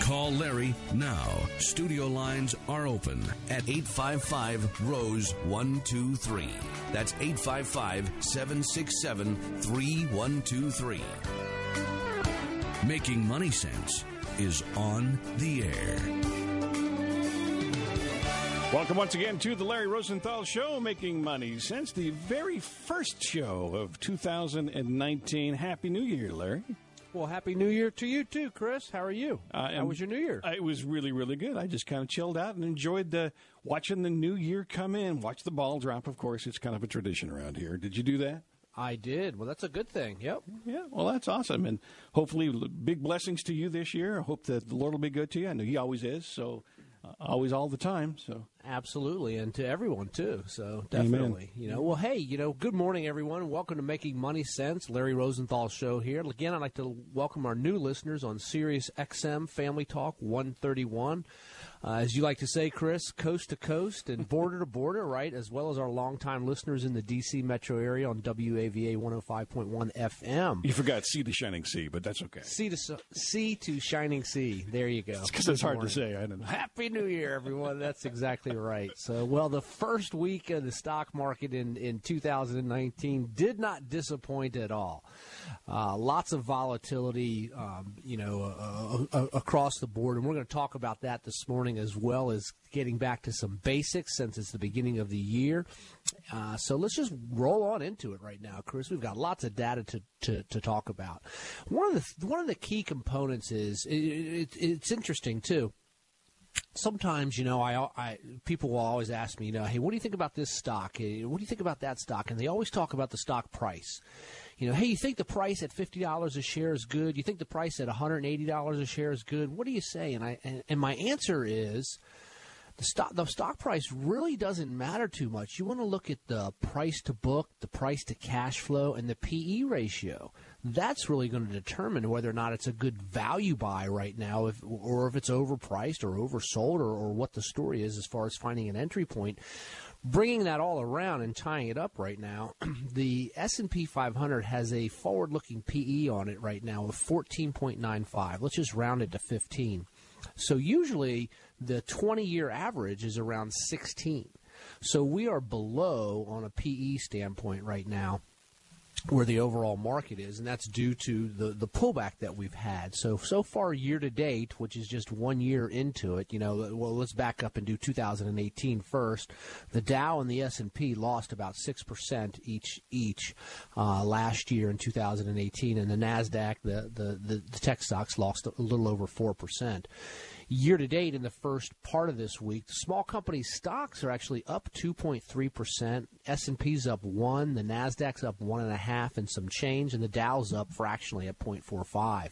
Call Larry now. Studio lines are open at 855 Rose 123. That's 855 767 3123. Making Money Sense is on the air. Welcome once again to the Larry Rosenthal Show, Making Money Sense, the very first show of 2019. Happy New Year, Larry. Well, happy New Year to you too, Chris. How are you? Uh, How was your New Year? It was really, really good. I just kind of chilled out and enjoyed the watching the New Year come in. Watch the ball drop. Of course, it's kind of a tradition around here. Did you do that? I did. Well, that's a good thing. Yep. Yeah. Well, that's awesome, and hopefully, big blessings to you this year. I hope that the Lord will be good to you. I know He always is. So. Uh, always, all the time. So absolutely, and to everyone too. So definitely, Amen. you know. Well, hey, you know, good morning, everyone. Welcome to Making Money Sense, Larry Rosenthal show here. Again, I'd like to welcome our new listeners on Sirius XM Family Talk 131. Uh, as you like to say, Chris, coast to coast and border to border, right? As well as our longtime listeners in the D.C. metro area on WAVA 105.1 FM. You forgot sea to shining sea, but that's okay. Sea to sea to shining sea. There you go. Because it's hard morning. to say. I don't know. Happy New Year, everyone. That's exactly right. So, well, the first week of the stock market in in 2019 did not disappoint at all. Uh, lots of volatility, um, you know, uh, uh, across the board, and we're going to talk about that this morning as well as getting back to some basics since it's the beginning of the year. Uh, so let's just roll on into it right now, Chris. We've got lots of data to, to, to talk about. One of the one of the key components is it, it, it's interesting too sometimes you know I, I people will always ask me you know hey what do you think about this stock what do you think about that stock and they always talk about the stock price you know hey you think the price at $50 a share is good? You think the price at $180 a share is good? What do you say? And i and, and my answer is the stock the stock price really doesn't matter too much. You want to look at the price to book the price to cash flow and the PE ratio. That's really going to determine whether or not it's a good value buy right now, if, or if it's overpriced or oversold, or, or what the story is as far as finding an entry point. Bringing that all around and tying it up right now, the S&P 500 has a forward-looking PE on it right now of 14.95. Let's just round it to 15. So usually the 20-year average is around 16. So we are below on a PE standpoint right now where the overall market is, and that's due to the, the pullback that we've had. So so far year to date, which is just one year into it, you know, well let's back up and do 2018 first. The Dow and the S and P lost about six percent each each uh, last year in 2018, and the Nasdaq, the, the the the tech stocks lost a little over four percent year to date in the first part of this week small company stocks are actually up 2.3% s&p's up 1 the nasdaq's up 1.5 and some change and the dow's up fractionally at 0.45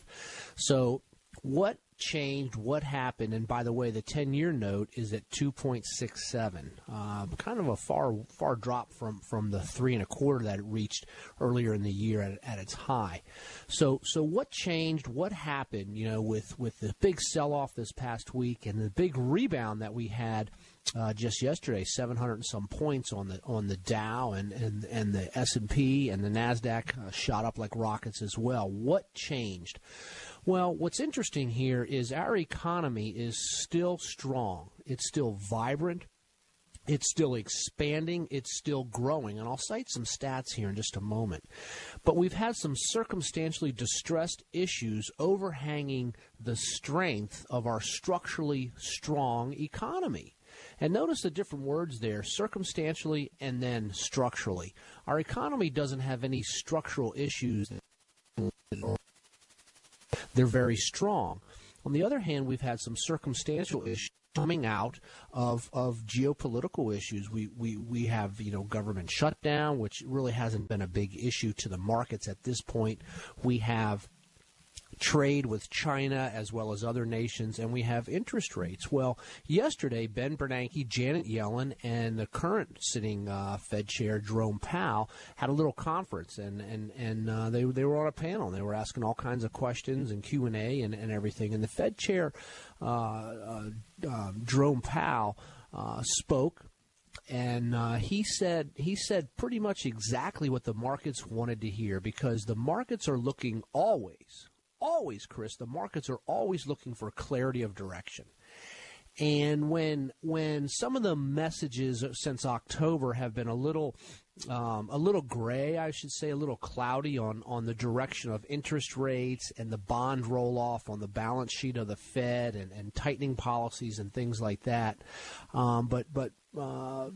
so what changed, what happened, and by the way, the 10-year note is at 2.67, uh, kind of a far far drop from, from the three and a quarter that it reached earlier in the year at, at its high. So so what changed? What happened? You know, with with the big sell-off this past week and the big rebound that we had. Uh, just yesterday, 700 and some points on the on the Dow and, and, and the S and P and the Nasdaq uh, shot up like rockets as well. What changed? Well, what's interesting here is our economy is still strong. It's still vibrant. It's still expanding, it's still growing, and I'll cite some stats here in just a moment. But we've had some circumstantially distressed issues overhanging the strength of our structurally strong economy. And notice the different words there circumstantially and then structurally. Our economy doesn't have any structural issues, they're very strong. On the other hand, we've had some circumstantial issues coming out of of geopolitical issues. We we we have you know government shutdown, which really hasn't been a big issue to the markets at this point. We have trade with China as well as other nations, and we have interest rates. Well, yesterday, Ben Bernanke, Janet Yellen, and the current sitting uh, Fed chair, Jerome Powell, had a little conference, and and and uh, they they were on a panel. And they were asking all kinds of questions and Q and A and and everything. And the Fed chair, uh, uh um, Jerome Powell, uh, spoke and uh, he said he said pretty much exactly what the markets wanted to hear because the markets are looking always always, Chris, the markets are always looking for clarity of direction. And when when some of the messages since October have been a little um, a little gray, I should say, a little cloudy on, on the direction of interest rates and the bond roll off on the balance sheet of the Fed and, and tightening policies and things like that. Um, but but uh,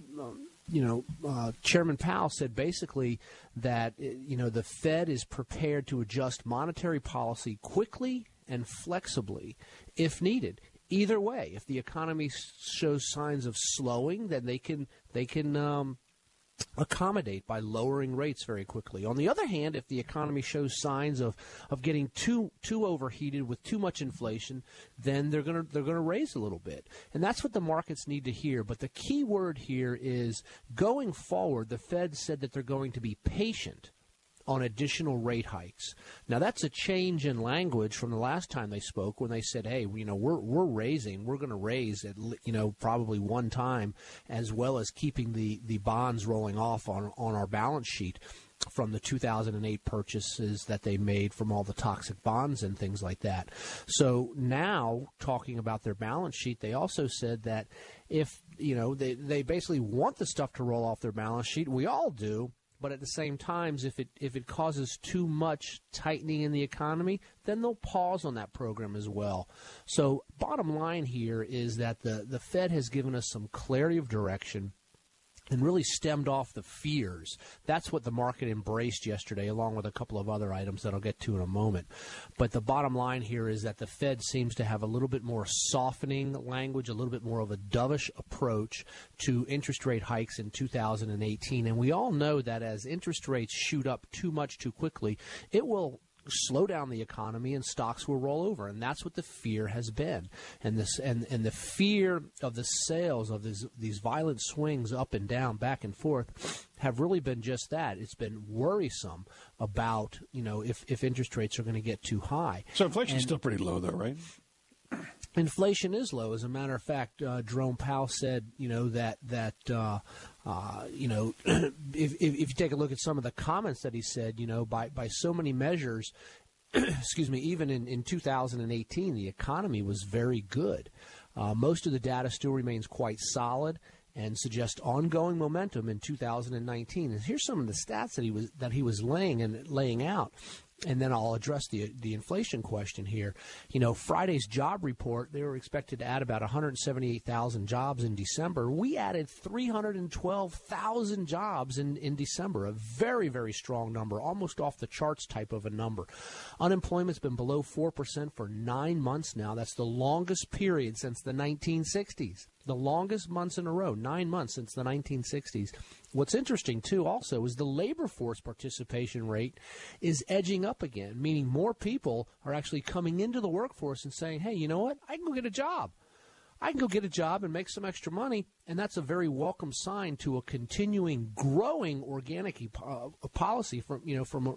you know, uh, Chairman Powell said basically that uh, you know the Fed is prepared to adjust monetary policy quickly and flexibly if needed. Either way, if the economy shows signs of slowing, then they can they can um, accommodate by lowering rates very quickly. On the other hand, if the economy shows signs of, of getting too too overheated with too much inflation, then they're going to they're going to raise a little bit. And that's what the markets need to hear. But the key word here is going forward, the Fed said that they're going to be patient on additional rate hikes. Now that's a change in language from the last time they spoke when they said, "Hey, you know, we're we're raising, we're going to raise at you know probably one time as well as keeping the the bonds rolling off on on our balance sheet." From the 2008 purchases that they made from all the toxic bonds and things like that. So now, talking about their balance sheet, they also said that if, you know, they, they basically want the stuff to roll off their balance sheet, we all do, but at the same times, if it if it causes too much tightening in the economy, then they'll pause on that program as well. So, bottom line here is that the the Fed has given us some clarity of direction and really stemmed off the fears. That's what the market embraced yesterday, along with a couple of other items that I'll get to in a moment. But the bottom line here is that the Fed seems to have a little bit more softening language, a little bit more of a dovish approach to interest rate hikes in 2018. And we all know that as interest rates shoot up too much too quickly, it will slow down the economy and stocks will roll over. And that's what the fear has been. And this and and the fear of the sales of these these violent swings up and down back and forth have really been just that. It's been worrisome about you know if if interest rates are going to get too high. So inflation's and, still pretty low though right? Inflation is low. As a matter of fact, uh, Jerome Powell said, you know, that that uh, uh, you know, if, if, if you take a look at some of the comments that he said, you know, by by so many measures, excuse me, even in, in 2018, the economy was very good. Uh, most of the data still remains quite solid and suggests ongoing momentum in 2019. And here's some of the stats that he was that he was laying and laying out and then I'll address the the inflation question here. You know, Friday's job report, they were expected to add about 178,000 jobs in December. We added 312,000 jobs in, in December, a very, very strong number, almost off the charts type of a number. Unemployment's been below 4% for nine months now. That's the longest period since the 1960s the longest months in a row, nine months since the 1960s. What's interesting, too, also, is the labor force participation rate is edging up again, meaning more people are actually coming into the workforce and saying, hey, you know what? I can go get a job. I can go get a job and make some extra money, and that's a very welcome sign to a continuing, growing organic uh, policy from you know from uh,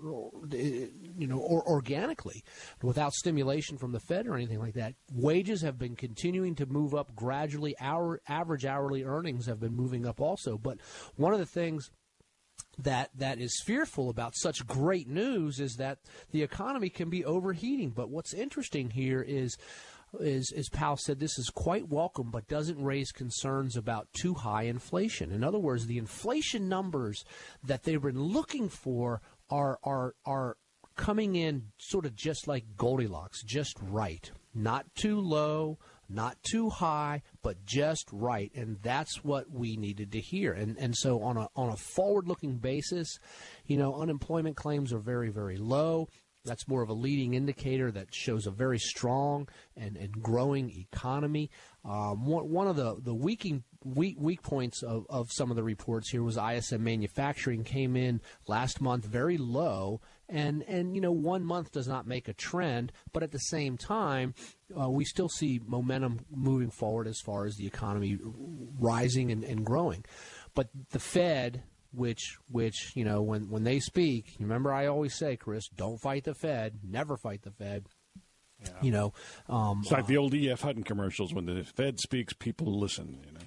you know or organically, without stimulation from the Fed or anything like that. Wages have been continuing to move up gradually. Our average hourly earnings have been moving up also. But one of the things that that is fearful about such great news is that the economy can be overheating. But what's interesting here is is, as Powell said, this is quite welcome, but doesn't raise concerns about too high inflation. In other words, the inflation numbers that they've been looking for are are are coming in sort of just like Goldilocks, just right, not too low, not too high, but just right, and that's what we needed to hear. And and so on a on a forward-looking basis, you know, unemployment claims are very very low. That's more of a leading indicator that shows a very strong and, and growing economy. Um, one, of the, the weaking, weak, weak points of, of some of the reports here was ISM manufacturing came in last month very low. And, and, you know, one month does not make a trend, but at the same time, uh, we still see momentum moving forward as far as the economy rising and, and growing. But the Fed, which which you know when when they speak remember i always say chris don't fight the fed never fight the fed yeah. you know um, it's like uh, the old E.F. Hutton commercials when the fed speaks people listen you know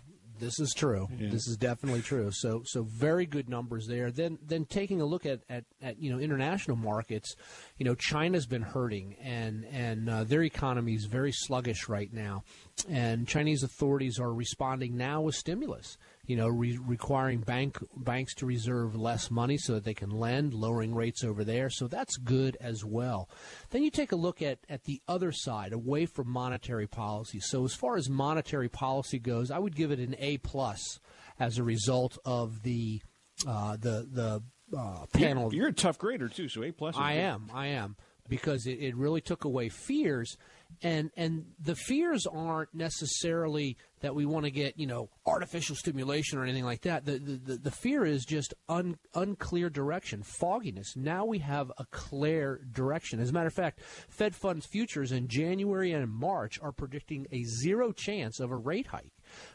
this is true. Yeah. This is definitely true. So so very good numbers there. Then then taking a look at, at, at you know international markets, you know China's been hurting and and uh, their economy is very sluggish right now, and Chinese authorities are responding now with stimulus you know, re- requiring bank banks to reserve less money so that they can lend, lowering rates over there. So that's good as well. Then you take a look at, at the other side, away from monetary policy. So as far as monetary policy goes, I would give it an A plus as a result of the uh, the the uh, panel. You're, you're, a tough grader too, so A plus. I good. am. I am because it, it really took away fears and and the fears aren't necessarily that we want to get you know artificial stimulation or anything like that. The the, the fear is just un, unclear direction, fogginess. Now we have a clear direction. As a matter of fact, Fed funds futures in January and March are predicting a zero chance of a rate hike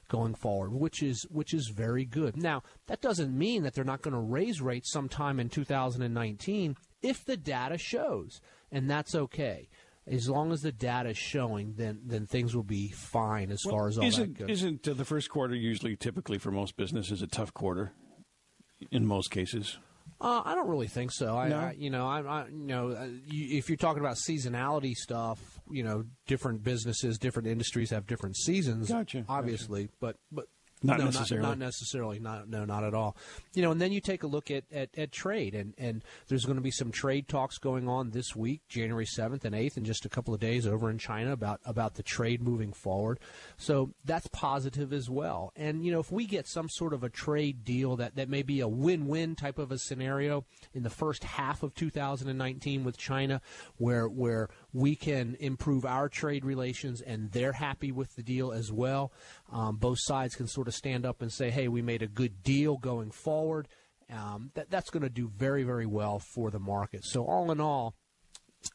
going forward, which is which is very good. Now that doesn't mean that they're not going to raise rates sometime in 2019 if the data shows, and that's okay as long as the data is showing, then then things will be fine as well, far as all isn't, that goes. Isn't uh, the first quarter usually typically for most businesses a tough quarter? In most cases. Uh, I don't really think so. I, no? I you know, I, I, you know, uh, you, if you're talking about seasonality stuff, you know, different businesses, different industries have different seasons. Gotcha. Obviously, gotcha. but but not no, necessarily. Not, not, necessarily. Not no, not at all. You know, and then you take a look at, at, at trade, and, and there's going to be some trade talks going on this week, January seventh and eighth, in just a couple of days over in China about about the trade moving forward. So that's positive as well. And you know, if we get some sort of a trade deal that that may be a win-win type of a scenario in the first half of 2019 with China, where where we can improve our trade relations and they're happy with the deal as well. Um, both sides can sort of stand up and say, hey, we made a good deal going forward. Um, that, that's going to do very, very well for the market. So, all in all,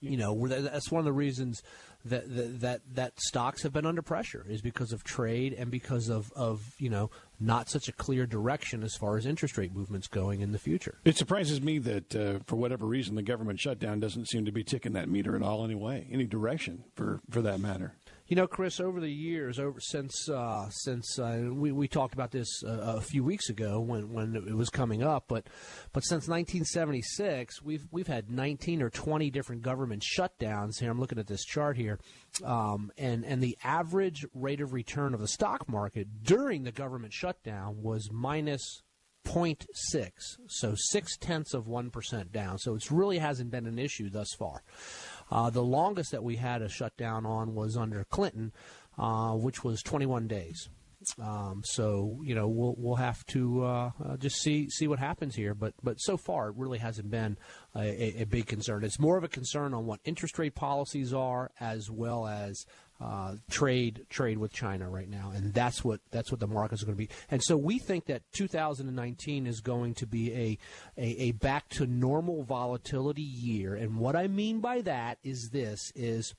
you know, that's one of the reasons that, that that that stocks have been under pressure is because of trade and because of, of you know not such a clear direction as far as interest rate movements going in the future. It surprises me that uh, for whatever reason the government shutdown doesn't seem to be ticking that meter at all anyway, any direction for for that matter. You know, Chris, over the years, over since uh, since uh, we we talked about this uh, a few weeks ago when, when it was coming up, but but since 1976, we've we've had 19 or 20 different government shutdowns. Here, I'm looking at this chart here, um, and and the average rate of return of the stock market during the government shutdown was minus 0.6, so six tenths of one percent down. So it really hasn't been an issue thus far. Uh, the longest that we had a shutdown on was under Clinton, uh, which was 21 days. Um, so you know we'll we'll have to uh, uh, just see see what happens here. But but so far it really hasn't been a, a, big concern. It's more of a concern on what interest rate policies are, as well as uh, trade trade with China right now, and that's what that's what the markets are going to be. And so we think that 2019 is going to be a, a, a back to normal volatility year. And what I mean by that is this: is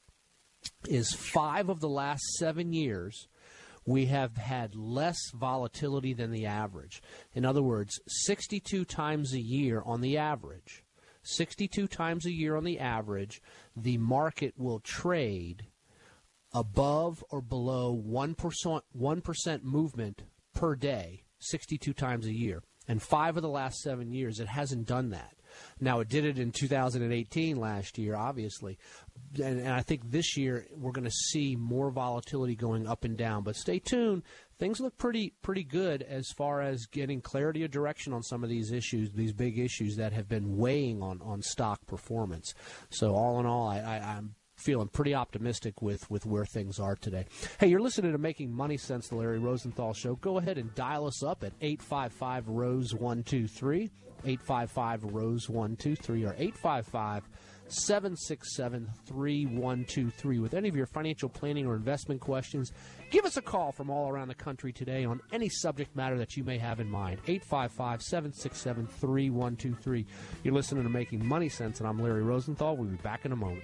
is five of the last seven years we have had less volatility than the average. In other words, 62 times a year on the average. 62 times a year on the average, the market will trade above or below 1%, 1% movement per day 62 times a year. And five of the last seven years, it hasn't done that. Now, it did it in 2018 last year, obviously, and, and I think this year we're going to see more volatility going up and down. But stay tuned. Things look pretty pretty good as far as getting clarity of direction on some of these issues, these big issues that have been weighing on, on stock performance. So all in all, I, I, I'm feeling pretty optimistic with, with where things are today. Hey, you're listening to Making Money Sense, the Larry Rosenthal Show. Go ahead and dial us up at 855 Rose 123, 855 Rose 123, or 855 767 3123. With any of your financial planning or investment questions, give us a call from all around the country today on any subject matter that you may have in mind. 855 767 3123. You're listening to Making Money Sense, and I'm Larry Rosenthal. We'll be back in a moment.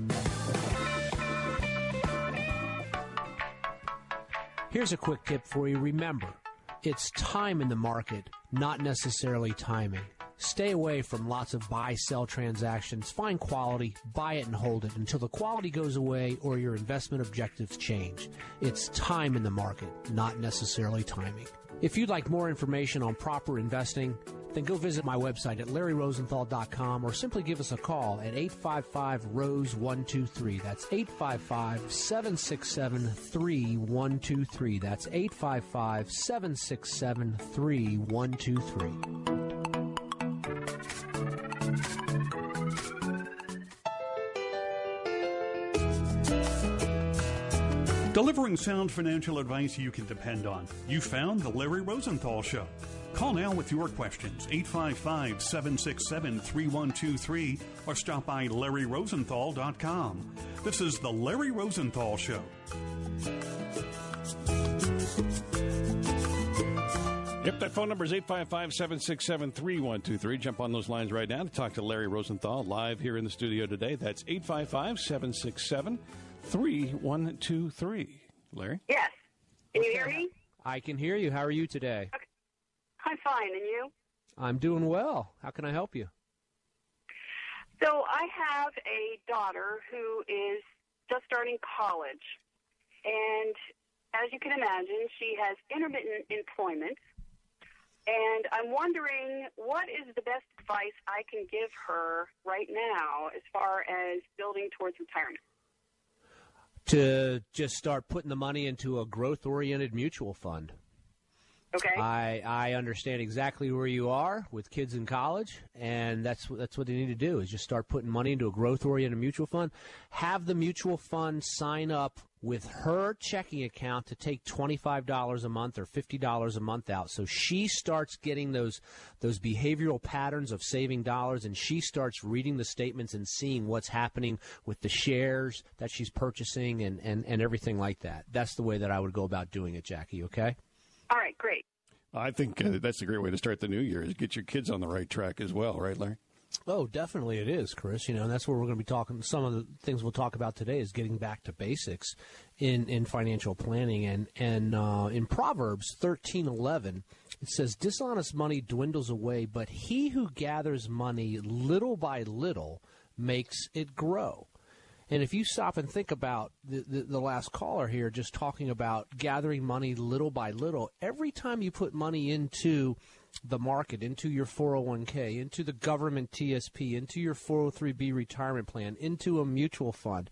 Here's a quick tip for you. Remember, it's time in the market, not necessarily timing. Stay away from lots of buy sell transactions. Find quality, buy it and hold it until the quality goes away or your investment objectives change. It's time in the market, not necessarily timing. If you'd like more information on proper investing, then go visit my website at larryrosenthal.com or simply give us a call at 855 Rose 123. That's 855 767 3123. That's 855 767 3123. Delivering sound financial advice you can depend on. You found The Larry Rosenthal Show. Call now with your questions, 855 767 3123, or stop by LarryRosenthal.com. This is The Larry Rosenthal Show. Yep, that phone number is 855 767 3123. Jump on those lines right now to talk to Larry Rosenthal live here in the studio today. That's 855 767 3123. Larry? Yes. Can you hear me? I can hear you. How are you today? I'm fine, and you? I'm doing well. How can I help you? So I have a daughter who is just starting college, and as you can imagine, she has intermittent employment. And I'm wondering what is the best advice I can give her right now as far as building towards retirement. To just start putting the money into a growth oriented mutual fund. Okay. I I understand exactly where you are with kids in college, and that's that's what they need to do is just start putting money into a growth oriented mutual fund. Have the mutual fund sign up with her checking account to take twenty five dollars a month or fifty dollars a month out, so she starts getting those those behavioral patterns of saving dollars, and she starts reading the statements and seeing what's happening with the shares that she's purchasing and and and everything like that. That's the way that I would go about doing it, Jackie. Okay. All right, great. I think uh, that's a great way to start the new year is get your kids on the right track as well, right, Larry? Oh, definitely it is, Chris. You know, and that's where we're going to be talking. Some of the things we'll talk about today is getting back to basics in, in financial planning. And and uh, in Proverbs thirteen eleven, it says, "Dishonest money dwindles away, but he who gathers money little by little makes it grow." And if you stop and think about the, the, the, last caller here, just talking about gathering money little by little, every time you put money into the market, into your 401k, into the government TSP, into your 403b retirement plan, into a mutual fund,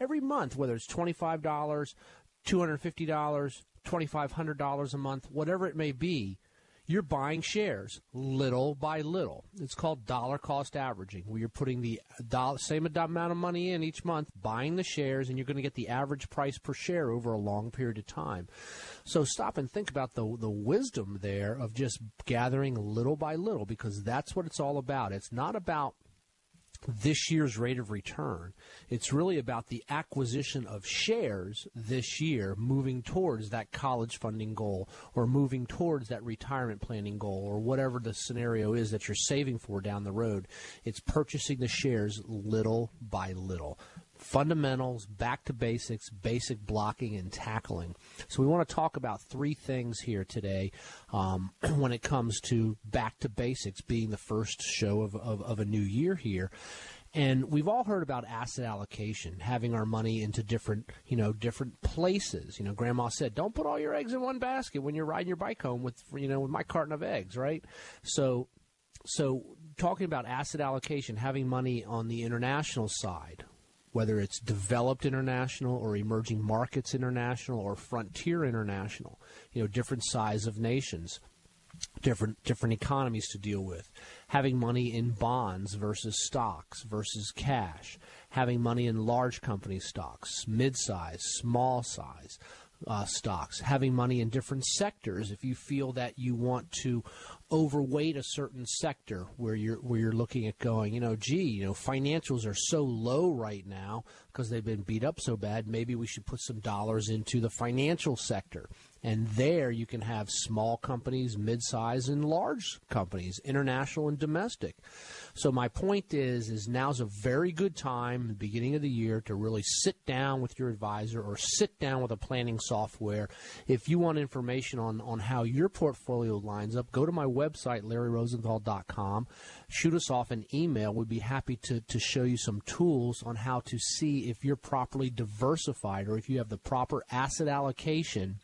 every month, whether it's $25, $250, $2,500 a month, whatever it may be, you're buying shares little by little. It's called dollar cost averaging, where you're putting the dollar, same amount of money in each month, buying the shares, and you're going to get the average price per share over a long period of time. So stop and think about the the wisdom there of just gathering little by little, because that's what it's all about. It's not about this year's rate of return. It's really about the acquisition of shares this year, moving towards that college funding goal or moving towards that retirement planning goal or whatever the scenario is that you're saving for down the road. It's purchasing the shares little by little. Fundamentals, back to basics, basic blocking and tackling. So we want to talk about three things here today um, when it comes to back to basics, being the first show of, of, of a new year here. And we've all heard about asset allocation, having our money into different, you know, different places. You know, Grandma said, "Don't put all your eggs in one basket when you're riding your bike home with, you know, with my carton of eggs." Right? So, so talking about asset allocation, having money on the international side, whether it's developed international or emerging markets international or frontier international, you know, different size of nations, different different economies to deal with, having money in bonds versus stocks versus cash, having money in large company stocks, mid-size, small size, uh, stocks, having money in different sectors. If you feel that you want to overweight a certain sector where you're where you're looking at going, you know, gee, you know, financials are so low right now because they've been beat up so bad. Maybe we should put some dollars into the financial sector. And there you can have small companies, mid-size and large companies, international and domestic. So my point is, is now's a very good time, the beginning of the year, to really sit down with your advisor or sit down with a planning software. If you want information on, on how your portfolio lines up, go to my website, larryrosenthal.com. Shoot us off an email. We'd be happy to, to show you some tools on how to see if you're properly diversified or if you have the proper asset allocation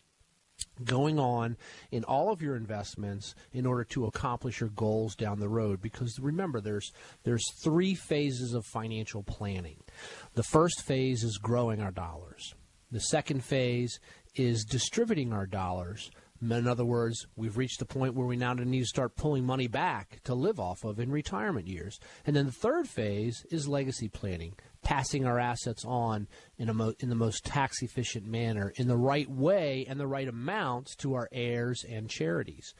going on in all of your investments in order to accomplish your goals down the road because remember there's there's three phases of financial planning. The first phase is growing our dollars. The second phase is distributing our dollars. In other words, we've reached the point where we now need to start pulling money back to live off of in retirement years. And then the third phase is legacy planning passing our assets on in, mo- in the most tax efficient manner, in the right way and the right amounts to our heirs and charities.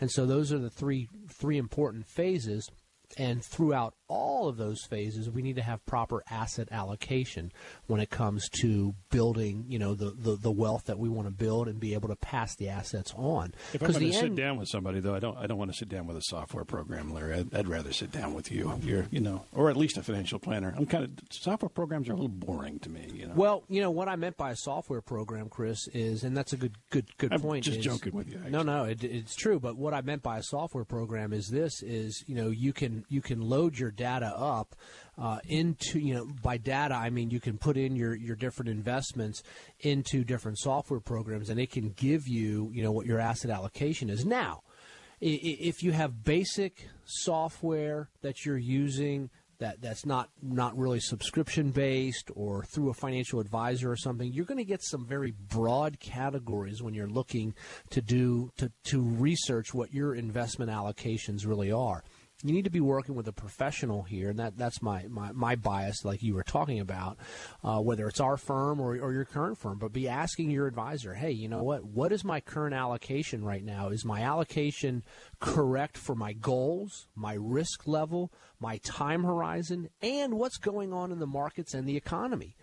And so those are the three three important phases and throughout all of those phases, we need to have proper asset allocation when it comes to building, you know, the, the, the wealth that we want to build and be able to pass the assets on. If I'm going to sit down with somebody, though, I don't I don't want to sit down with a software program, Larry. I'd, I'd, rather sit down with you. You're, you know, or at least a financial planner. I'm kind of software programs are a little boring to me. You know. Well, you know what I meant by a software program, Chris, is, and that's a good good good I'm point. Just is, joking with you. Actually. No, no, it, it's true. But what I meant by a software program is this: is you know you can you can load your data up uh, into you know by data I mean you can put in your your different investments into different software programs and it can give you you know what your asset allocation is. Now if you have basic software that you're using that that's not not really subscription based or through a financial advisor or something you're going to get some very broad categories when you're looking to do to to research what your investment allocations really are you need to be working with a professional here, and that, that's my, my, my bias, like you were talking about, uh, whether it's our firm or, or your current firm, but be asking your advisor, hey, you know what? What is my current allocation right now? Is my allocation correct for my goals, my risk level, my time horizon, and what's going on in the markets and the economy?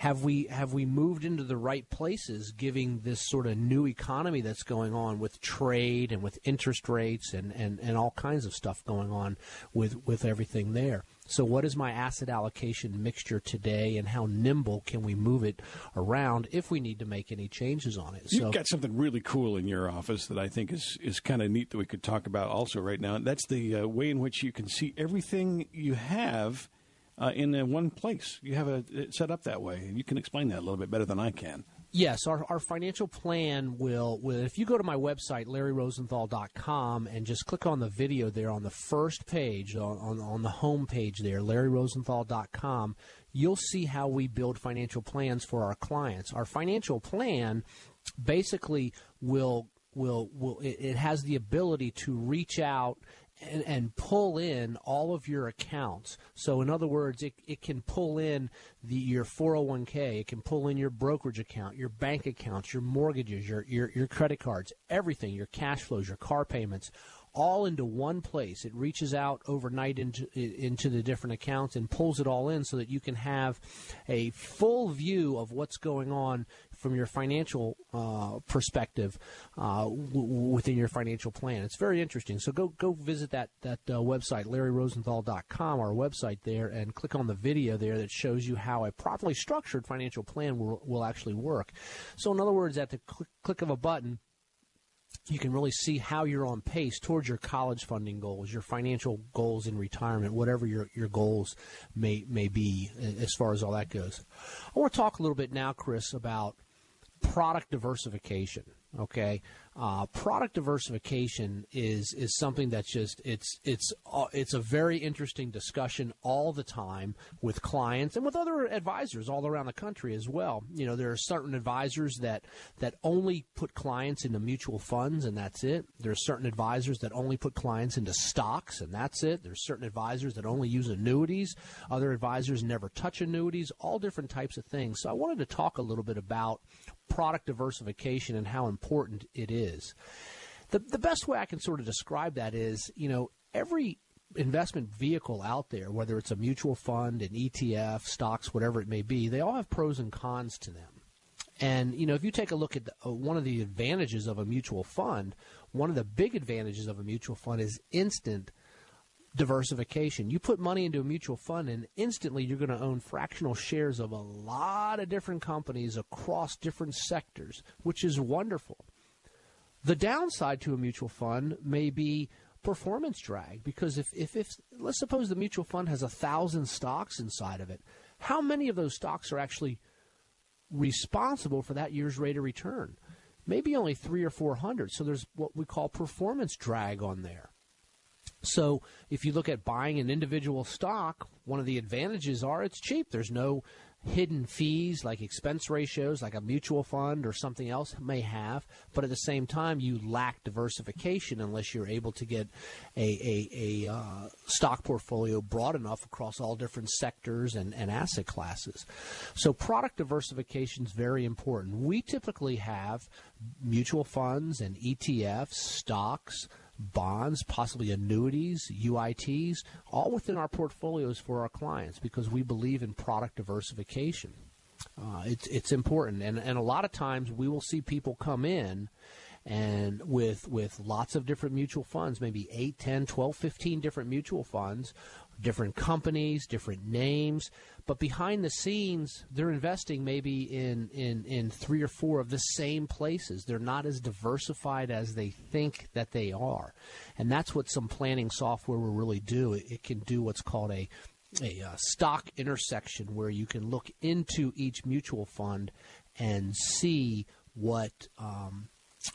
have we have we moved into the right places, giving this sort of new economy that's going on with trade and with interest rates and, and, and all kinds of stuff going on with with everything there. So, what is my asset allocation mixture today, and how nimble can we move it around if we need to make any changes on it? You've got something really cool in your office that I think is, is kind of neat that we could talk about also right now. That's the uh, way in which you can see everything you have uh, in uh, one place. You have it set up that way, and you can explain that a little bit better than I can. Yes, our, our financial plan will, will, if you go to my website, larryrosenthal.com, and just click on the video there on the first page, on, on, on the home page there, larryrosenthal.com, you'll see how we build financial plans for our clients. Our financial plan basically will, will, will it, it has the ability to reach out and, and, pull in all of your accounts. So, in other words, it, it can pull in the, your 401k, it can pull in your brokerage account, your bank accounts, your mortgages, your, your, your credit cards, everything, your cash flows, your car payments, all into one place. It reaches out overnight into into the different accounts and pulls it all in so that you can have a full view of what's going on from your financial uh, perspective uh, w- within your financial plan. It's very interesting. So go go visit that that uh, website, LarryRosenthal.com, our website there, and click on the video there that shows you how a properly structured financial plan will, will actually work. So in other words, at the cl- click of a button, you can really see how you're on pace towards your college funding goals, your financial goals in retirement, whatever your, your goals may may be as far as all that goes. I want to talk a little bit now, Chris, about product diversification. Okay, uh, product diversification is is something that's just it's it's uh, it's a very interesting discussion all the time with clients and with other advisors all around the country as well. You know, there are certain advisors that that only put clients into mutual funds and that's it. There are certain advisors that only put clients into stocks and that's it. There's certain advisors that only use annuities. Other advisors never touch annuities. All different types of things. So I wanted to talk a little bit about product diversification and how important it is. The, the best way I can sort of describe that is, you know, every investment vehicle out there, whether it's a mutual fund, an ETF, stocks, whatever it may be, they all have pros and cons to them. And you know, if you take a look at the, uh, one of the advantages of a mutual fund, one of the big advantages of a mutual fund is instant diversification. You put money into a mutual fund, and instantly you're going to own fractional shares of a lot of different companies across different sectors, which is wonderful. The downside to a mutual fund may be performance drag because if, if, if let's suppose the mutual fund has a thousand stocks inside of it, how many of those stocks are actually responsible for that year's rate of return? Maybe only three or four hundred. So there's what we call performance drag on there. So if you look at buying an individual stock, one of the advantages are it's cheap. There's no hidden fees like expense ratios like a mutual fund or something else may have. But at the same time you lack diversification unless you're able to get a, a, a uh, stock portfolio broad enough across all different sectors and, and asset classes. So product diversification is very important. We typically have mutual funds and etfs stocks bonds, possibly annuities, UITs, all within our portfolios for our clients because we believe in product diversification. Uh, it's it's important, and and a lot of times we will see people come in and with with lots of different mutual funds maybe 8 10 12 15 different mutual funds different companies, different names, but behind the scenes, they're investing maybe in, in, in three or four of the same places. They're not as diversified as they think that they are. And that's what some planning software will really do. It, it can do what's called a, a uh, stock intersection where you can look into each mutual fund and see what. Um,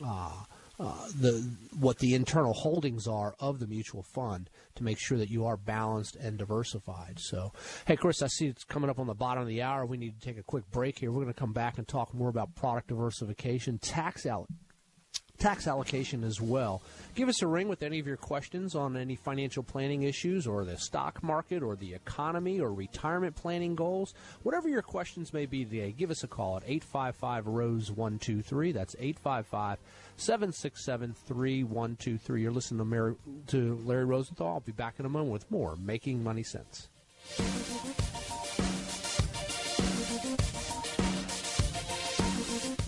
uh, uh, the what the internal holdings are of the mutual fund to make sure that you are balanced and diversified. So, hey, Chris, I see it's coming up on the bottom of the hour. We need to take a quick break here. We're going to come back and talk more about product diversification, tax out tax allocation as well. Give us a ring with any of your questions on any financial planning issues or the stock market or the economy or retirement planning goals. Whatever your questions may be today, give us a call at 855 Rose 123. That's 855 767 3123. You're listening to, Mary, to Larry Rosenthal. I'll be back in a moment with more Making Money Sense.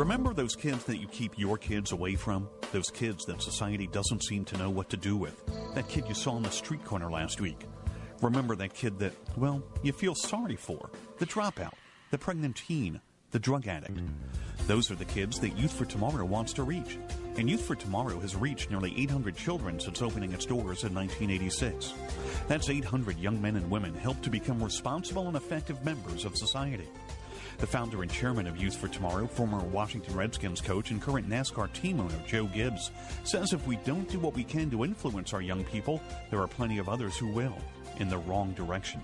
Remember those kids that you keep your kids away from? Those kids that society doesn't seem to know what to do with? That kid you saw on the street corner last week? Remember that kid that, well, you feel sorry for? The dropout, the pregnant teen, the drug addict. Those are the kids that Youth for Tomorrow wants to reach. And Youth for Tomorrow has reached nearly 800 children since opening its doors in 1986. That's 800 young men and women helped to become responsible and effective members of society. The founder and chairman of Youth for Tomorrow, former Washington Redskins coach and current NASCAR team owner Joe Gibbs, says if we don't do what we can to influence our young people, there are plenty of others who will, in the wrong direction.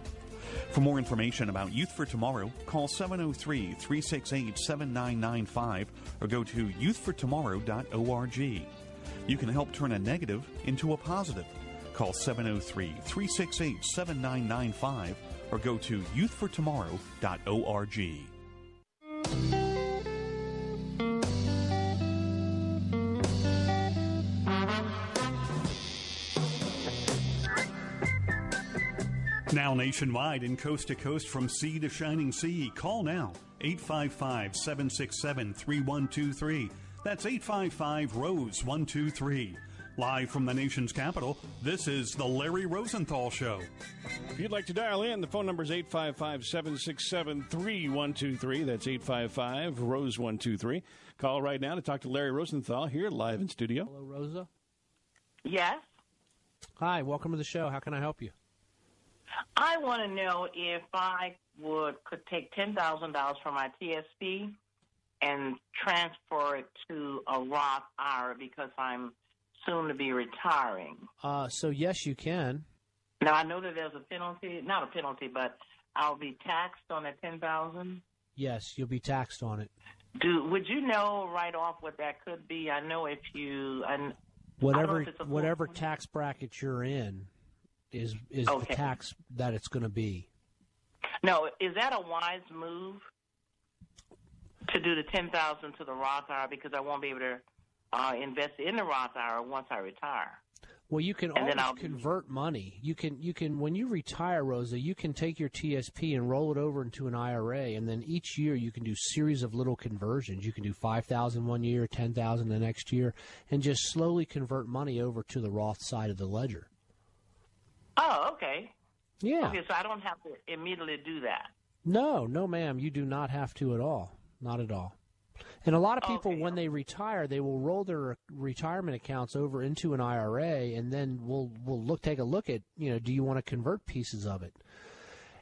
For more information about Youth for Tomorrow, call 703 368 7995 or go to youthfortomorrow.org. You can help turn a negative into a positive. Call 703 368 7995 or go to youthfortomorrow.org. Now nationwide and coast to coast from sea to shining sea. Call now 855 767 3123. That's 855 Rose 123. Live from the nation's capital, this is The Larry Rosenthal Show. If you'd like to dial in, the phone number is 855 767 3123. That's 855 Rose 123. Call right now to talk to Larry Rosenthal here live in studio. Hello, Rosa. Yes. Hi, welcome to the show. How can I help you? I want to know if I would could take ten thousand dollars from my TSP and transfer it to a Roth IRA because I'm soon to be retiring. Uh, so yes, you can. Now I know that there's a penalty, not a penalty, but I'll be taxed on ten thousand. Yes, you'll be taxed on it. Do would you know right off what that could be? I know if you and whatever whatever tax bracket you're in is is okay. the tax that it's going to be. No, is that a wise move to do the ten thousand to the Roth IRA because I won't be able to uh, invest in the Roth IRA once I retire? Well, you can And then always convert money. You can you can when you retire, Rosa, you can take your TSP and roll it over into an IRA, and then each year you can do series of little conversions. You can do five thousand one year, ten thousand the next year, and just slowly convert money over to the Roth side of the ledger. Oh, okay. Yeah. Okay, so I don't have to immediately do that. No, no, ma'am, you do not have to at all. Not at all. And a lot of people, when they retire, they will roll their retirement accounts over into an IRA, and then we'll we'll look take a look at you know do you want to convert pieces of it?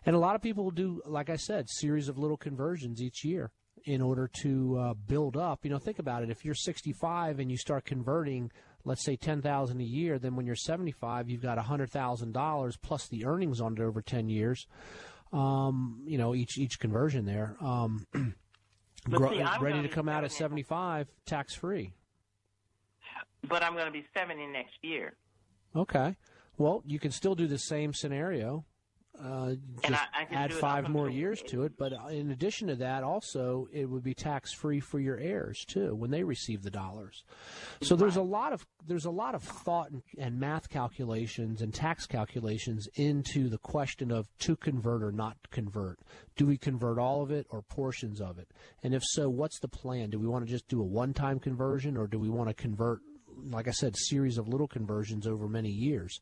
And a lot of people will do, like I said, series of little conversions each year in order to uh, build up. You know, think about it. If you're 65 and you start converting, let's say 10,000 a year, then when you're 75, you've got $100,000 plus the earnings on it over 10 years. Um, you know, each each conversion there. Um, Gro- see, ready gonna come out at 75, tax free. But I'm going to be 70 next year. Okay. Well, you can still do the same scenario. Uh, just I- I add five more years to it, but in addition to that, also it would be tax free for your heirs too when they receive the dollars. So there's a lot of there's a lot of thought and, and math calculations and tax calculations into the question of to convert or not convert. Do we convert all of it or portions of it? And if so, what's the plan? Do we want to just do a one-time conversion or do we want to convert like I said, series of little conversions over many years.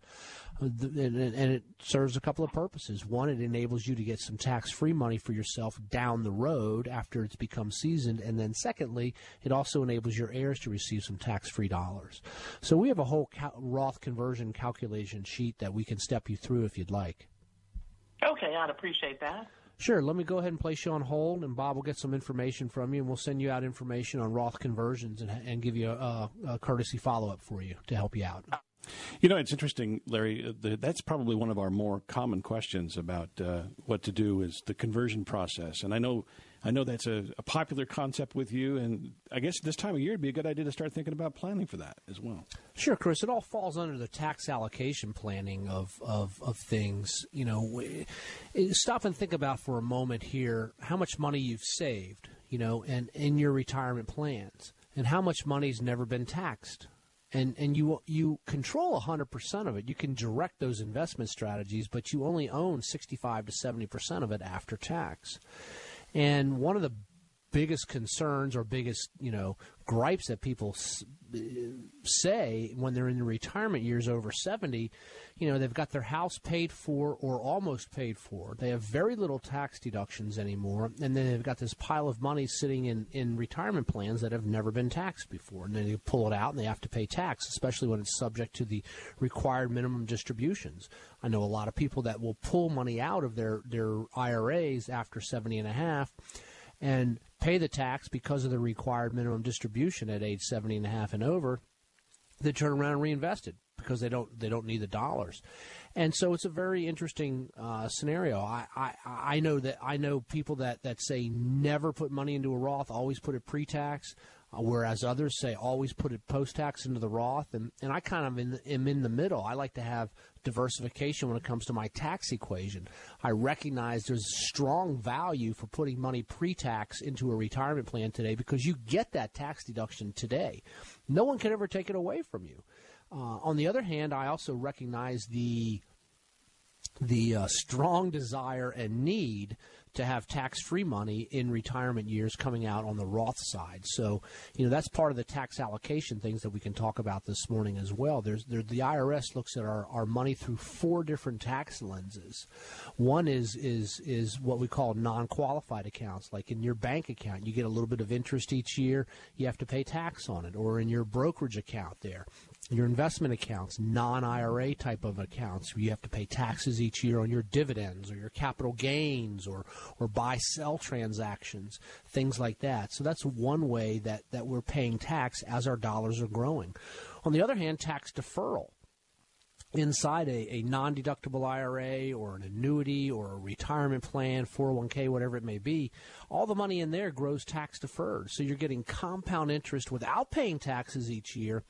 Uh, And, it serves a couple of purposes. One, it enables you to get some tax free money for yourself down the road after it's become seasoned. And then, secondly, it also enables your heirs to receive some tax free dollars. So, we have a whole Roth conversion calculation sheet that we can step you through if you'd like. Okay, I'd appreciate that. Sure. Let me go ahead and place you on hold, and Bob will get some information from you, and we'll send you out information on Roth conversions and, and give you a, a courtesy follow up for you to help you out. You know, it's interesting, Larry. uh, that's probably one of our more common questions about uh, what to do is the conversion process. And I know, I know that's a, a popular concept with you. And I guess this time of year, it'd be a good idea to start thinking about planning for that as well. Sure, Chris. It all falls under the tax allocation planning of, of, of things. You know, stop and think about for a moment here how much money you've saved, you know, and in your retirement plans, and how much money's never been taxed. And, and you you control 100% of it. You can direct those investment strategies, but you only own 65 to 70% of it after tax. And one of the biggest concerns or biggest you know gripes that people s- uh, say when they're in the retirement years over 70 you know they've got their house paid for or almost paid for. They have very little tax deductions anymore and then they've got this pile of money sitting in, in retirement plans that have never been taxed before and then they pull it out and they have to pay tax especially when it's subject to the required minimum distributions. I know a lot of people that will pull money out of their, their iras after 70 and a half and pay the tax because of the required minimum distribution at age 70 and a half and over, they turn around and reinvest it because they don't they don't need the dollars, and so it's a very interesting uh, scenario. I, I I know that I know people that that say never put money into a Roth, always put it pre-tax. Uh, whereas others say always put it post tax into the Roth, and, and I kind of in, am in the middle. I like to have diversification when it comes to my tax equation. I recognize there's strong value for putting money pre tax into a retirement plan today because you get that tax deduction today. No one can ever take it away from you. Uh, on the other hand, I also recognize the the uh, strong desire and need to have tax-free money in retirement years coming out on the Roth side. So, you know, that's part of the tax allocation things that we can talk about this morning as well. There's there, the IRS looks at our, our money through four different tax lenses. One is is is what we call non-qualified accounts. Like in your bank account, you get a little bit of interest each year, you have to pay tax on it, or in your brokerage account there your investment accounts, non IRA type of accounts, you have to pay taxes each year on your dividends or your capital gains or, or buy sell transactions, things like that. So that's one way that, that we're paying tax as our dollars are growing. On the other hand, tax deferral. Inside a, a non deductible IRA or an annuity or a retirement plan, 401k, whatever it may be, all the money in there grows tax deferred. So you're getting compound interest without paying taxes each year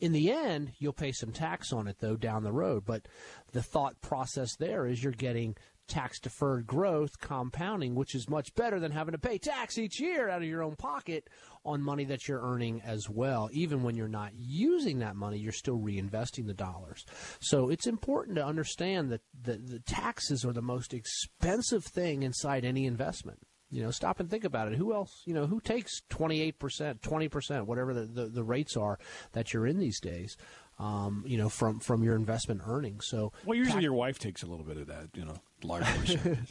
in the end, you'll pay some tax on it, though, down the road. But the thought process there is you're getting tax deferred growth compounding, which is much better than having to pay tax each year out of your own pocket on money that you're earning as well. Even when you're not using that money, you're still reinvesting the dollars. So it's important to understand that the, the taxes are the most expensive thing inside any investment. You know, stop and think about it. Who else, you know, who takes 28%, 20%, whatever the, the, the rates are that you're in these days, um, you know, from, from your investment earnings. So, well, usually your wife takes a little bit of that, you know, large portion.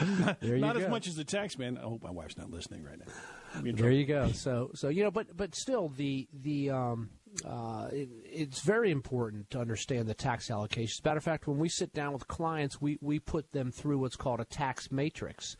not, not as much as the tax man. I hope my wife's not listening right now. There you go. So, so you know, but but still, the the um, uh, it, it's very important to understand the tax allocations. As a matter of fact, when we sit down with clients, we, we put them through what's called a tax matrix,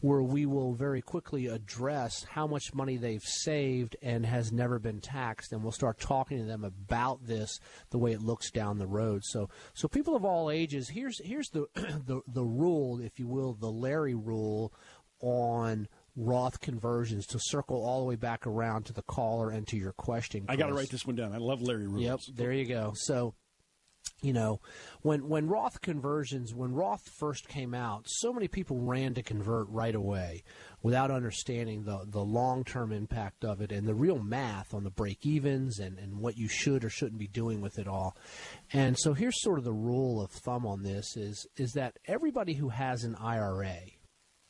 where we will very quickly address how much money they've saved and has never been taxed, and we'll start talking to them about this, the way it looks down the road. So, so people of all ages, here's here's the the, the rule, if you will, the Larry rule on Roth conversions to circle all the way back around to the caller and to your question. Chris. I got to write this one down. I love Larry rules. Yep, there you go. So you know, when when Roth conversions, when Roth first came out, so many people ran to convert right away without understanding the the long term impact of it and the real math on the break evens and, and what you should or shouldn't be doing with it all. And so here's sort of the rule of thumb on this is is that everybody who has an IRA,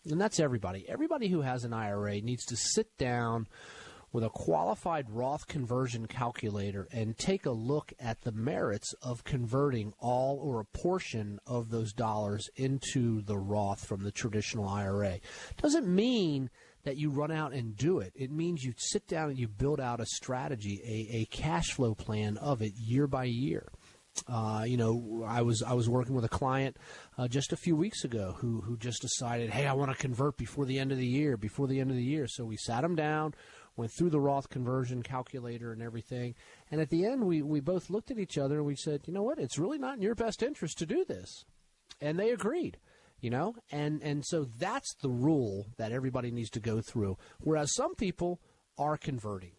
and that's everybody, everybody who has an IRA needs to sit down with a qualified Roth conversion calculator and take a look at the merits of converting all or a portion of those dollars into the Roth from the traditional IRA. Doesn't mean that you run out and do it. It means you sit down and you build out a strategy, a, a cash flow plan of it year by year. Uh, you know, I was I was working with a client uh, just a few weeks ago who who just decided, hey, I want to convert before the end of the year. Before the end of the year, so we sat him down went through the Roth conversion calculator and everything. And at the end, we, we both looked at each other and we said, you know what? It's really not in your best interest to do this. And they agreed, you know? And, and so that's the rule that everybody needs to go through. Whereas some people are converting.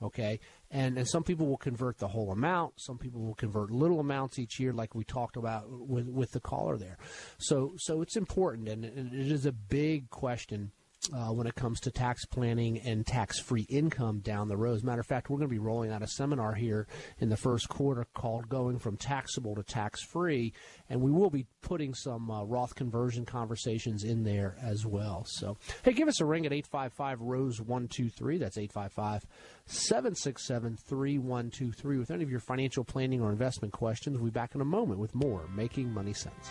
Okay, and and some people will convert the whole amount. Some people will convert little amounts each year, like we talked about with with the caller there. So so it's important, and, and it is a big question uh, when it comes to tax planning and tax free income down the road. As a matter of fact, we're going to be rolling out a seminar here in the first quarter called Going from Taxable to Tax Free, and we will be putting some uh, Roth conversion conversations in there as well. So, hey, give us a ring at 855 Rose 123. That's 855 767 3123 with any of your financial planning or investment questions. We'll be back in a moment with more Making Money Sense.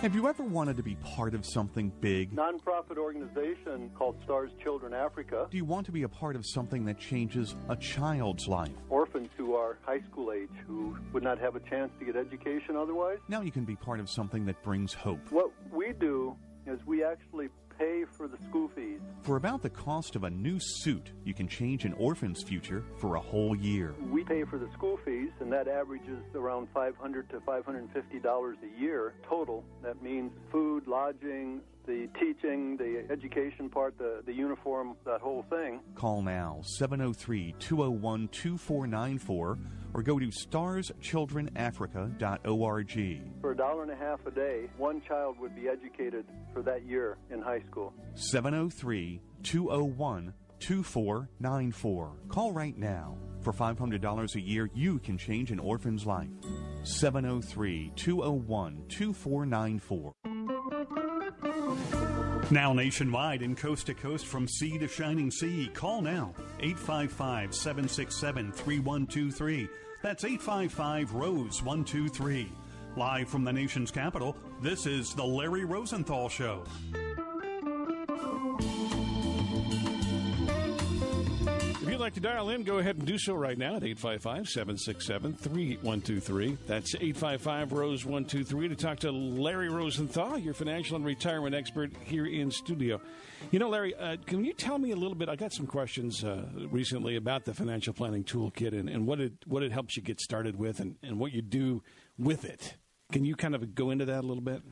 Have you ever wanted to be part of something big? Nonprofit organization called Stars Children Africa. Do you want to be a part of something that changes a child's life? Orphans who are high school age who would not have a chance to get education otherwise. Now you can be part of something that brings hope. What we do is we actually pay for the school fees. For about the cost of a new suit, you can change an orphan's future for a whole year. We pay for the school fees, and that averages around 500 to 550 dollars a year total. That means food, lodging, the teaching, the education part, the, the uniform, that whole thing. Call now 703 201 2494 or go to starschildrenafrica.org. For a dollar and a half a day, one child would be educated for that year in high school. 703 201 2494. Call right now. For $500 a year, you can change an orphan's life. 703 201 2494. Now nationwide and coast to coast from sea to shining sea. Call now 855 767 3123. That's 855 Rose 123. Live from the nation's capital, this is The Larry Rosenthal Show. Like to dial in, go ahead and do so right now at 855 767 3123. That's 855 Rose 123 to talk to Larry Rosenthal, your financial and retirement expert here in studio. You know, Larry, uh, can you tell me a little bit? I got some questions uh, recently about the financial planning toolkit and, and what, it, what it helps you get started with and, and what you do with it. Can you kind of go into that a little bit?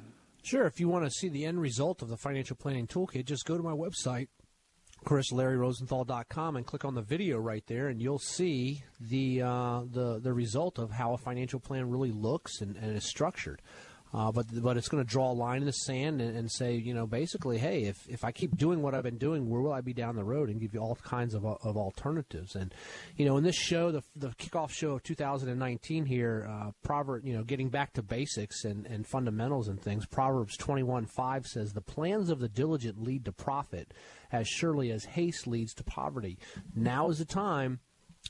Sure. If you want to see the end result of the financial planning toolkit, just go to my website, chrislarryrosenthal.com, and click on the video right there, and you'll see the uh, the the result of how a financial plan really looks and, and is structured. Uh, but but it's going to draw a line in the sand and, and, say, you know, basically, hey, if, if I keep doing what I've been doing, where will I be down the road? And give you all kinds of, of alternatives. And you know, in this show, the the kickoff show of 2019 here, uh, proverb, you know, getting back to basics and, and fundamentals and things. Proverbs 21:5 says, "The plans of the diligent lead to profit, as surely as haste leads to poverty." Now is the time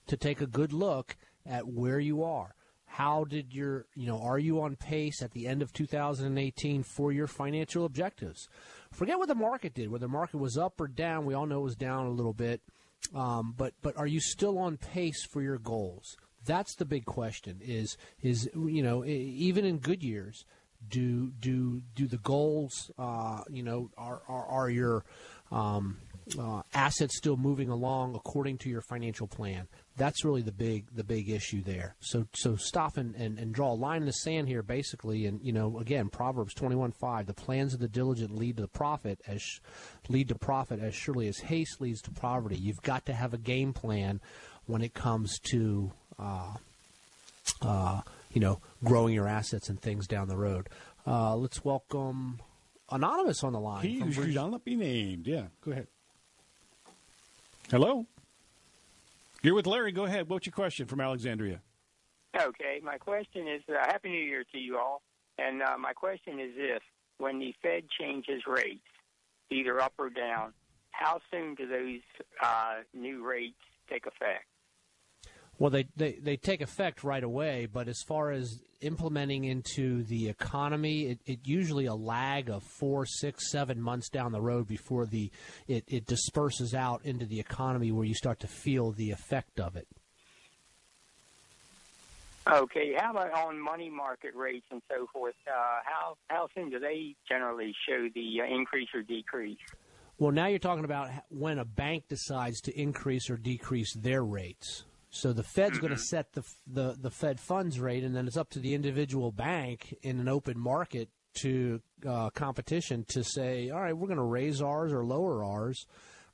to take a good look at where you are how did your you know are you on pace at the end of 2018 for your financial objectives? Forget what the market did whether the market was up or down. We all know it was down a little bit. Um, but but are you still on pace for your goals? That's the big question is is you know even in good years do do do the goals uh, you know are are, are your um, uh, assets still moving along according to your financial plan that's really the big the big issue there. So so stop and, and, and draw a line in the sand here, basically. And you know, again, Proverbs twenty one five: the plans of the diligent lead to the profit as lead to profit as surely as haste leads to poverty. You've got to have a game plan when it comes to uh, uh, you know growing your assets and things down the road. Uh, let's welcome anonymous on the line. He should not be named. Yeah, go ahead. Hello. You're with Larry. Go ahead. What's your question from Alexandria? Okay. My question is uh, Happy New Year to you all. And uh, my question is this when the Fed changes rates, either up or down, how soon do those uh, new rates take effect? Well, they, they, they take effect right away, but as far as implementing into the economy, it, it usually a lag of four, six, seven months down the road before the it, it disperses out into the economy where you start to feel the effect of it. Okay, how about on money market rates and so forth? Uh, how how soon do they generally show the uh, increase or decrease? Well, now you're talking about when a bank decides to increase or decrease their rates. So the Fed's mm-hmm. going to set the, the the Fed funds rate, and then it's up to the individual bank in an open market to uh, competition to say, all right, we're going to raise ours or lower ours.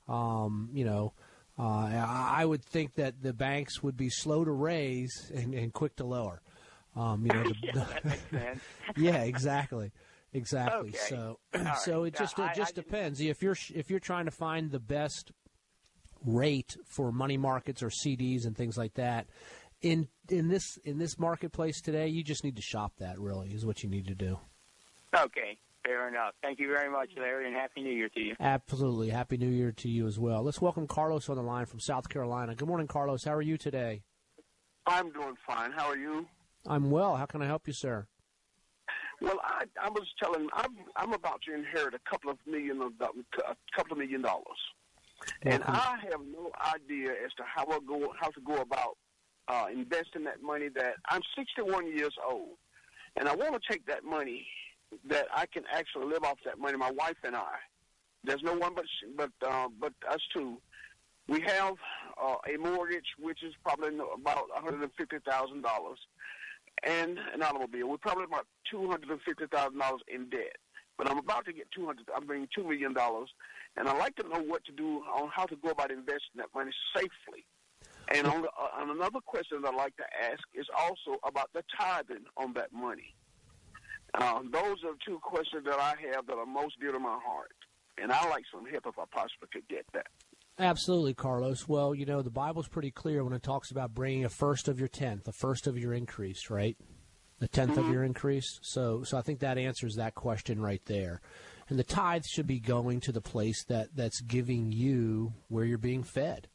Um, you know, uh, I would think that the banks would be slow to raise and, and quick to lower. Um, you know, the, yeah, that makes sense. yeah, exactly, exactly. Okay. So, so right. it just now, it just I, I depends. If you're if you're trying to find the best rate for money markets or CDs and things like that, in in this in this marketplace today, you just need to shop that. Really, is what you need to do. Okay, fair enough. Thank you very much, Larry, and Happy New Year to you. Absolutely, happy New Year to you as well. Let's welcome Carlos on the line from South Carolina. Good morning, Carlos. How are you today? I'm doing fine. How are you? I'm well. How can I help you, sir? Well, I, I was telling I'm I'm about to inherit a couple of million of a couple of million dollars, and Welcome. I have no idea as to how I go how to go about uh, investing that money. That I'm 61 years old, and I want to take that money that I can actually live off that money. My wife and I. There's no one but but uh, but us two. We have uh, a mortgage, which is probably about one hundred and fifty thousand dollars, and an automobile. We're probably about two hundred and fifty thousand dollars in debt. But I'm about to get two hundred. I'm bringing two million dollars, and I'd like to know what to do on how to go about investing that money safely. And on, the, uh, on another question that I'd like to ask is also about the tithing on that money. Uh, those are two questions that I have that are most dear to my heart, and I like some help if I possibly could get that. Absolutely, Carlos. Well, you know, the Bible's pretty clear when it talks about bringing a first of your tenth, a first of your increase, right? The 10th of your increase. So, so I think that answers that question right there. And the tithe should be going to the place that that's giving you where you're being fed.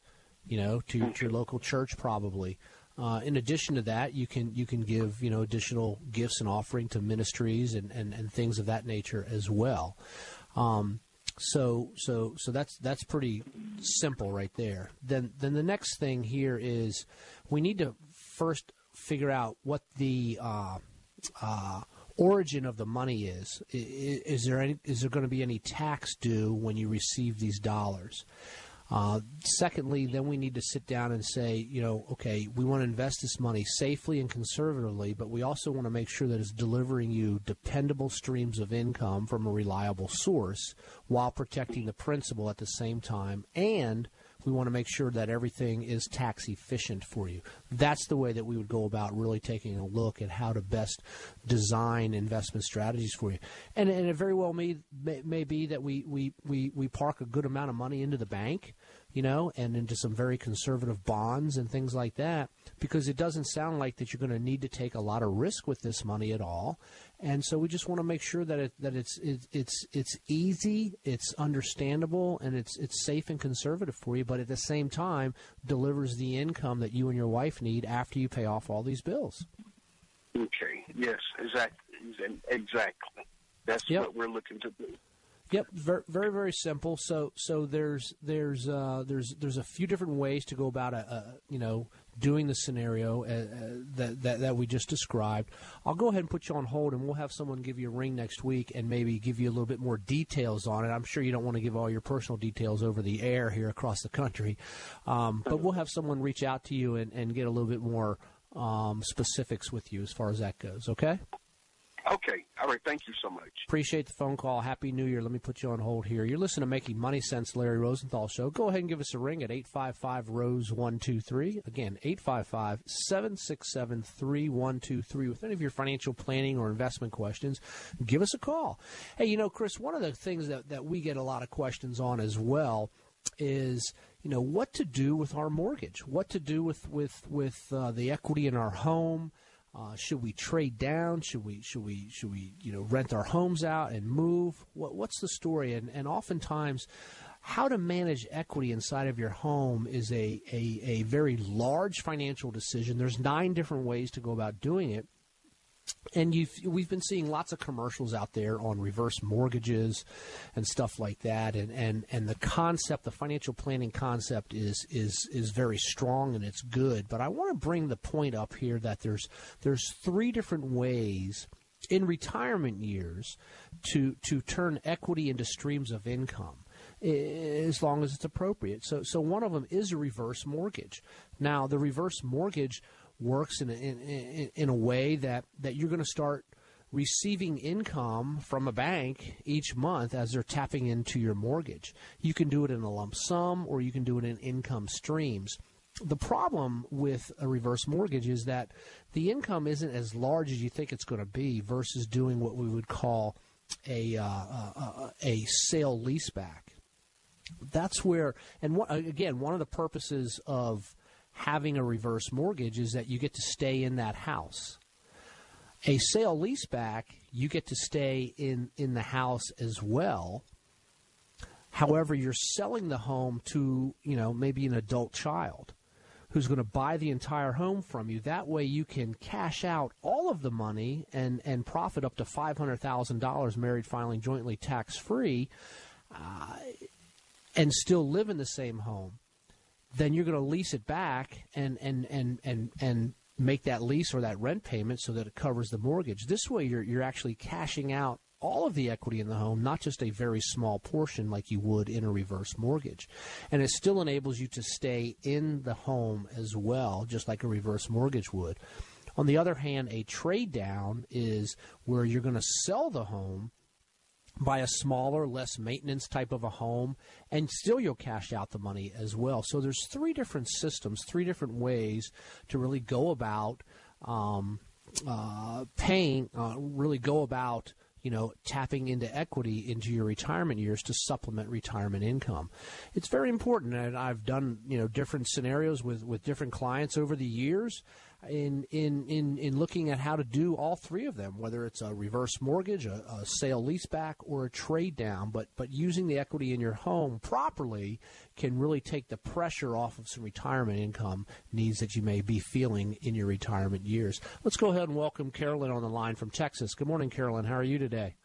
You know, to, to your local church, probably. Uh, in addition to that, you can you can give you know additional gifts and offering to ministries and, and, and things of that nature as well. Um, so so so that's that's pretty simple right there. Then then the next thing here is we need to first figure out what the uh, uh, origin of the money is. Is there any is there going to be any tax due when you receive these dollars? Uh, secondly, then we need to sit down and say, you know, okay, we want to invest this money safely and conservatively, but we also want to make sure that it's delivering you dependable streams of income from a reliable source while protecting the principal at the same time. And we want to make sure that everything is tax efficient for you. That's the way that we would go about really taking a look at how to best design investment strategies for you. And, and it very well may, may, may be that we, we, we, we park a good amount of money into the bank, you know, and into some very conservative bonds and things like that, because it doesn't sound like that you're going to need to take a lot of risk with this money at all. And so we just want to make sure that it, that it's it, it's it's easy, it's understandable, and it's it's safe and conservative for you, but at the same time delivers the income that you and your wife need after you pay off all these bills. Okay. Yes. Exactly. Exactly. That's Yep. what we're looking to do. Yep, very very very simple. So so there's there's uh, there's there's a few different ways to go about a, a you know doing the scenario uh, uh, that, that that we just described. I'll go ahead and put you on hold, and we'll have someone give you a ring next week and maybe give you a little bit more details on it. I'm sure you don't want to give all your personal details over the air here across the country, um, but we'll have someone reach out to you and, and get a little bit more um, specifics with you as far as that goes. Okay. Okay. All right. Thank you so much. Appreciate the phone call. Happy New Year. Let me put you on hold here. You're listening to Making Money Sense, Larry Rosenthal Show. Go ahead and give us a ring at 855 Rose 123. Again, 855 767 3123. With any of your financial planning or investment questions, give us a call. Hey, you know, Chris, one of the things that, that we get a lot of questions on as well is you know what to do with our mortgage what to do with with with uh, the equity in our home uh, should we trade down? Should we should we should we you know rent our homes out and move? What what's the story? And and oftentimes, how to manage equity inside of your home is a a, a very large financial decision. There's nine different ways to go about doing it. And we've been seeing lots of commercials out there on reverse mortgages and stuff like that, and, and, and the concept, the financial planning concept, is is is very strong and it's good. But I want to bring the point up here that there's there's three different ways in retirement years to to turn equity into streams of income eh, as long as it's appropriate. So so one of them is a reverse mortgage. Now the reverse mortgage works in a, in, in, a way that, that you're going to start receiving income from a bank each month as they're tapping into your mortgage. You can do it in a lump sum or you can do it in income streams. The problem with a reverse mortgage is that the income isn't as large as you think it's going to be versus doing what we would call a, uh, a, a sale leaseback. That's where, and one, again, one of the purposes of having a reverse mortgage is that you get to stay in that house. A sale leaseback, you get to stay in, in the house as well. However, you're selling the home to, you know, maybe an adult child who's going to buy the entire home from you. That way you can cash out all of the money and, and profit up to $500,000 married filing jointly tax free uh, and still live in the same home. Then you're going to lease it back and, and, and, and, and make that lease or that rent payment so that it covers the mortgage. This way you're, you're actually cashing out all of the equity in the home, not just a very small portion like you would in a reverse mortgage. And it still enables you to stay in the home as well, just like a reverse mortgage would. On the other hand, a trade down is where you're going to sell the home buy a smaller, less maintenance type of a home, and still you'll cash out the money as well. So there's three different systems, three different ways to really go about um, uh, paying, uh, really go about you know, tapping into equity into your retirement years to supplement retirement income. It's very important, and I've done you know different scenarios with with different clients over the years in in in in looking at how to do all three of them, whether it's a reverse mortgage, a, a sale leaseback, or a trade down. But but using the equity in your home properly can really take the pressure off of some retirement income needs that you may be feeling in your retirement years. Let's go ahead and welcome Carolyn on the line from Texas. Good morning, Carolyn. How are you today?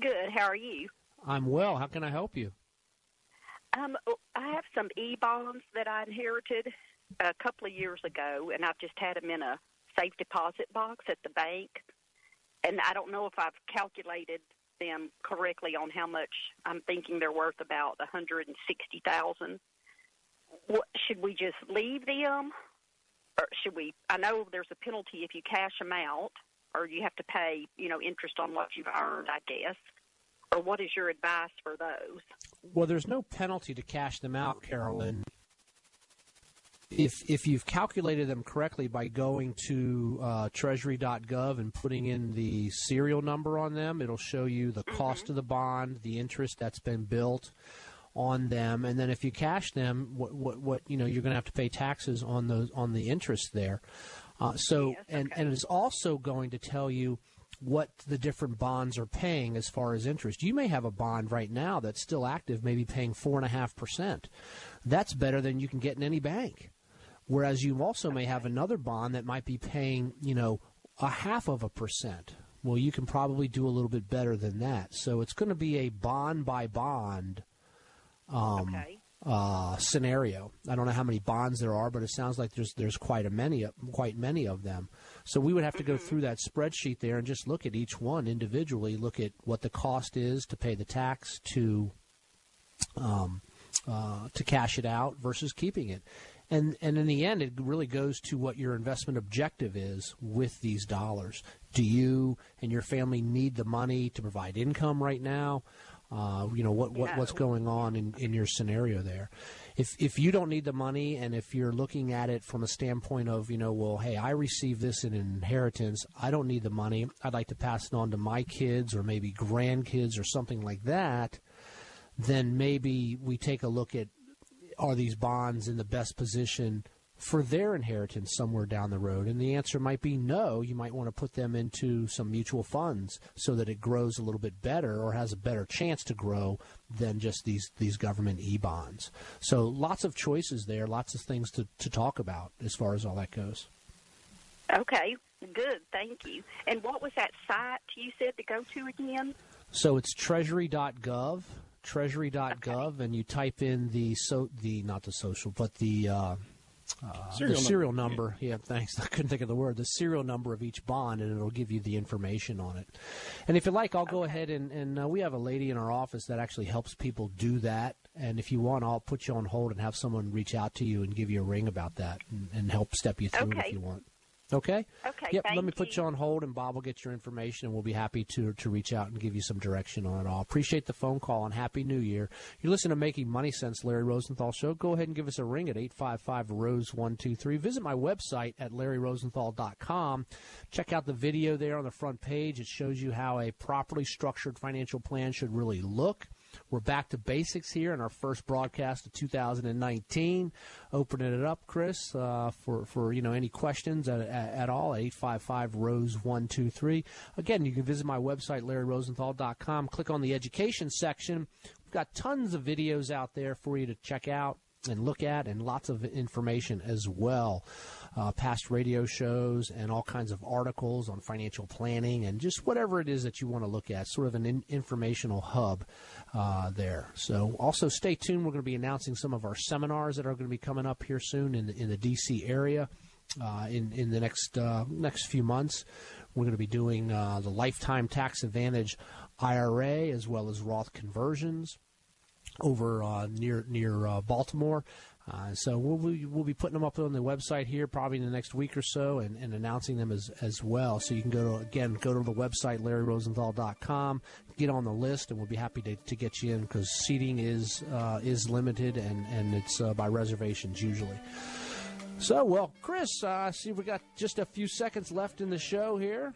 Good. How are you? I'm well. How can I help you? Um, I have some e bonds that I inherited a couple of years ago, and I've just had them in a safe deposit box at the bank. And I don't know if I've calculated them correctly on how much I'm thinking they're worth about 160,000. What should we just leave them or should we I know there's a penalty if you cash them out or you have to pay, you know, interest on what you've earned, I guess. Or what is your advice for those? Well, there's no penalty to cash them out, Carolyn if if you've calculated them correctly by going to uh, Treasury.gov and putting in the serial number on them, it'll show you the mm-hmm. cost of the bond, the interest that's been built on them, and then if you cash them, what what, what you know you're going to have to pay taxes on those on the interest there. Uh, so yes, okay. and and it's also going to tell you what the different bonds are paying as far as interest. You may have a bond right now that's still active, maybe paying four and a half percent. That's better than you can get in any bank. Whereas you also may have another bond that might be paying, you know, a half of a percent. Well, you can probably do a little bit better than that. So it's going to be a bond by bond um, okay. uh, scenario. I don't know how many bonds there are, but it sounds like there's there's quite a many quite many of them. So we would have to go mm-hmm. through that spreadsheet there and just look at each one individually. Look at what the cost is to pay the tax to um, uh, to cash it out versus keeping it and and in the end, it really goes to what your investment objective is with these dollars. Do you and your family need the money to provide income right now? Uh, you know what, what what's going on in, in your scenario there. If if you don't need the money, and if you're looking at it from a standpoint of you know, well, hey, I received this in inheritance. I don't need the money. I'd like to pass it on to my kids or maybe grandkids or something like that. Then maybe we take a look at are these bonds in the best position for their inheritance somewhere down the road? And the answer might be no. You might want to put them into some mutual funds so that it grows a little bit better or has a better chance to grow than just these, these government e bonds. So lots of choices there, lots of things to, to talk about as far as all that goes. Okay, good. Thank you. And what was that site you said to go to again? So it's treasury.gov treasury.gov and you type in the so the not the social but the uh, uh, serial the serial number. number. Yeah. yeah. thanks. I couldn't think of the word. The serial number of each bond, and it'll give you the information on it. And if you like, I'll okay. go ahead and, and uh, we have a lady in our office that actually helps people do that. And if you want, I'll put you on hold and have someone reach out to you and give you a ring about that and, and help step you through okay. it if you want. Okay. Okay. Yep. let me put you on hold, and Bob will get your information, and we'll be happy to to reach out and give you some direction on it all. Appreciate the phone call, and happy New Year. You're listening to Making Money Sense, Larry Rosenthal Show. Go ahead and give us a ring at eight five five Rose one two three. Visit my website at LarryRosenthal.com. Check out the video there on the front page. It shows you how a properly structured financial plan should really look. We're back to basics here in our first broadcast of 2019. Opening it up, Chris, uh, for for you know any questions at, at, at all. 855 Rose one two three. Again, you can visit my website LarryRosenthal.com. Click on the education section. We've got tons of videos out there for you to check out and look at, and lots of information as well. Uh, past radio shows and all kinds of articles on financial planning and just whatever it is that you want to look at. Sort of an in- informational hub uh, there. So also stay tuned. We're going to be announcing some of our seminars that are going to be coming up here soon in the, in the DC area uh, in in the next uh, next few months. We're going to be doing uh, the lifetime tax advantage IRA as well as Roth conversions over uh, near near uh, Baltimore. Uh, so we'll be, we'll be putting them up on the website here probably in the next week or so and, and announcing them as, as well. So you can go to, again, go to the website, larryrosenthal.com, get on the list, and we'll be happy to, to get you in because seating is uh, is limited and, and it's uh, by reservations usually. So, well, Chris, I see we got just a few seconds left in the show here.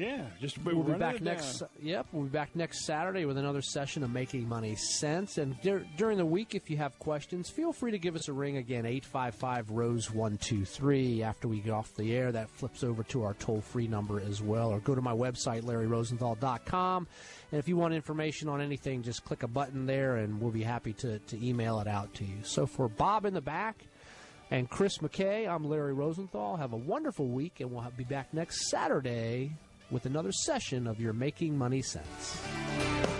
Yeah, just we'll be back next. Yep, we'll be back next Saturday with another session of Making Money Sense. And dur- during the week, if you have questions, feel free to give us a ring again, eight five five Rose one two three. After we get off the air, that flips over to our toll free number as well, or go to my website LarryRosenthal.com. And if you want information on anything, just click a button there, and we'll be happy to to email it out to you. So for Bob in the back. And Chris McKay, I'm Larry Rosenthal. Have a wonderful week, and we'll be back next Saturday with another session of your Making Money Sense.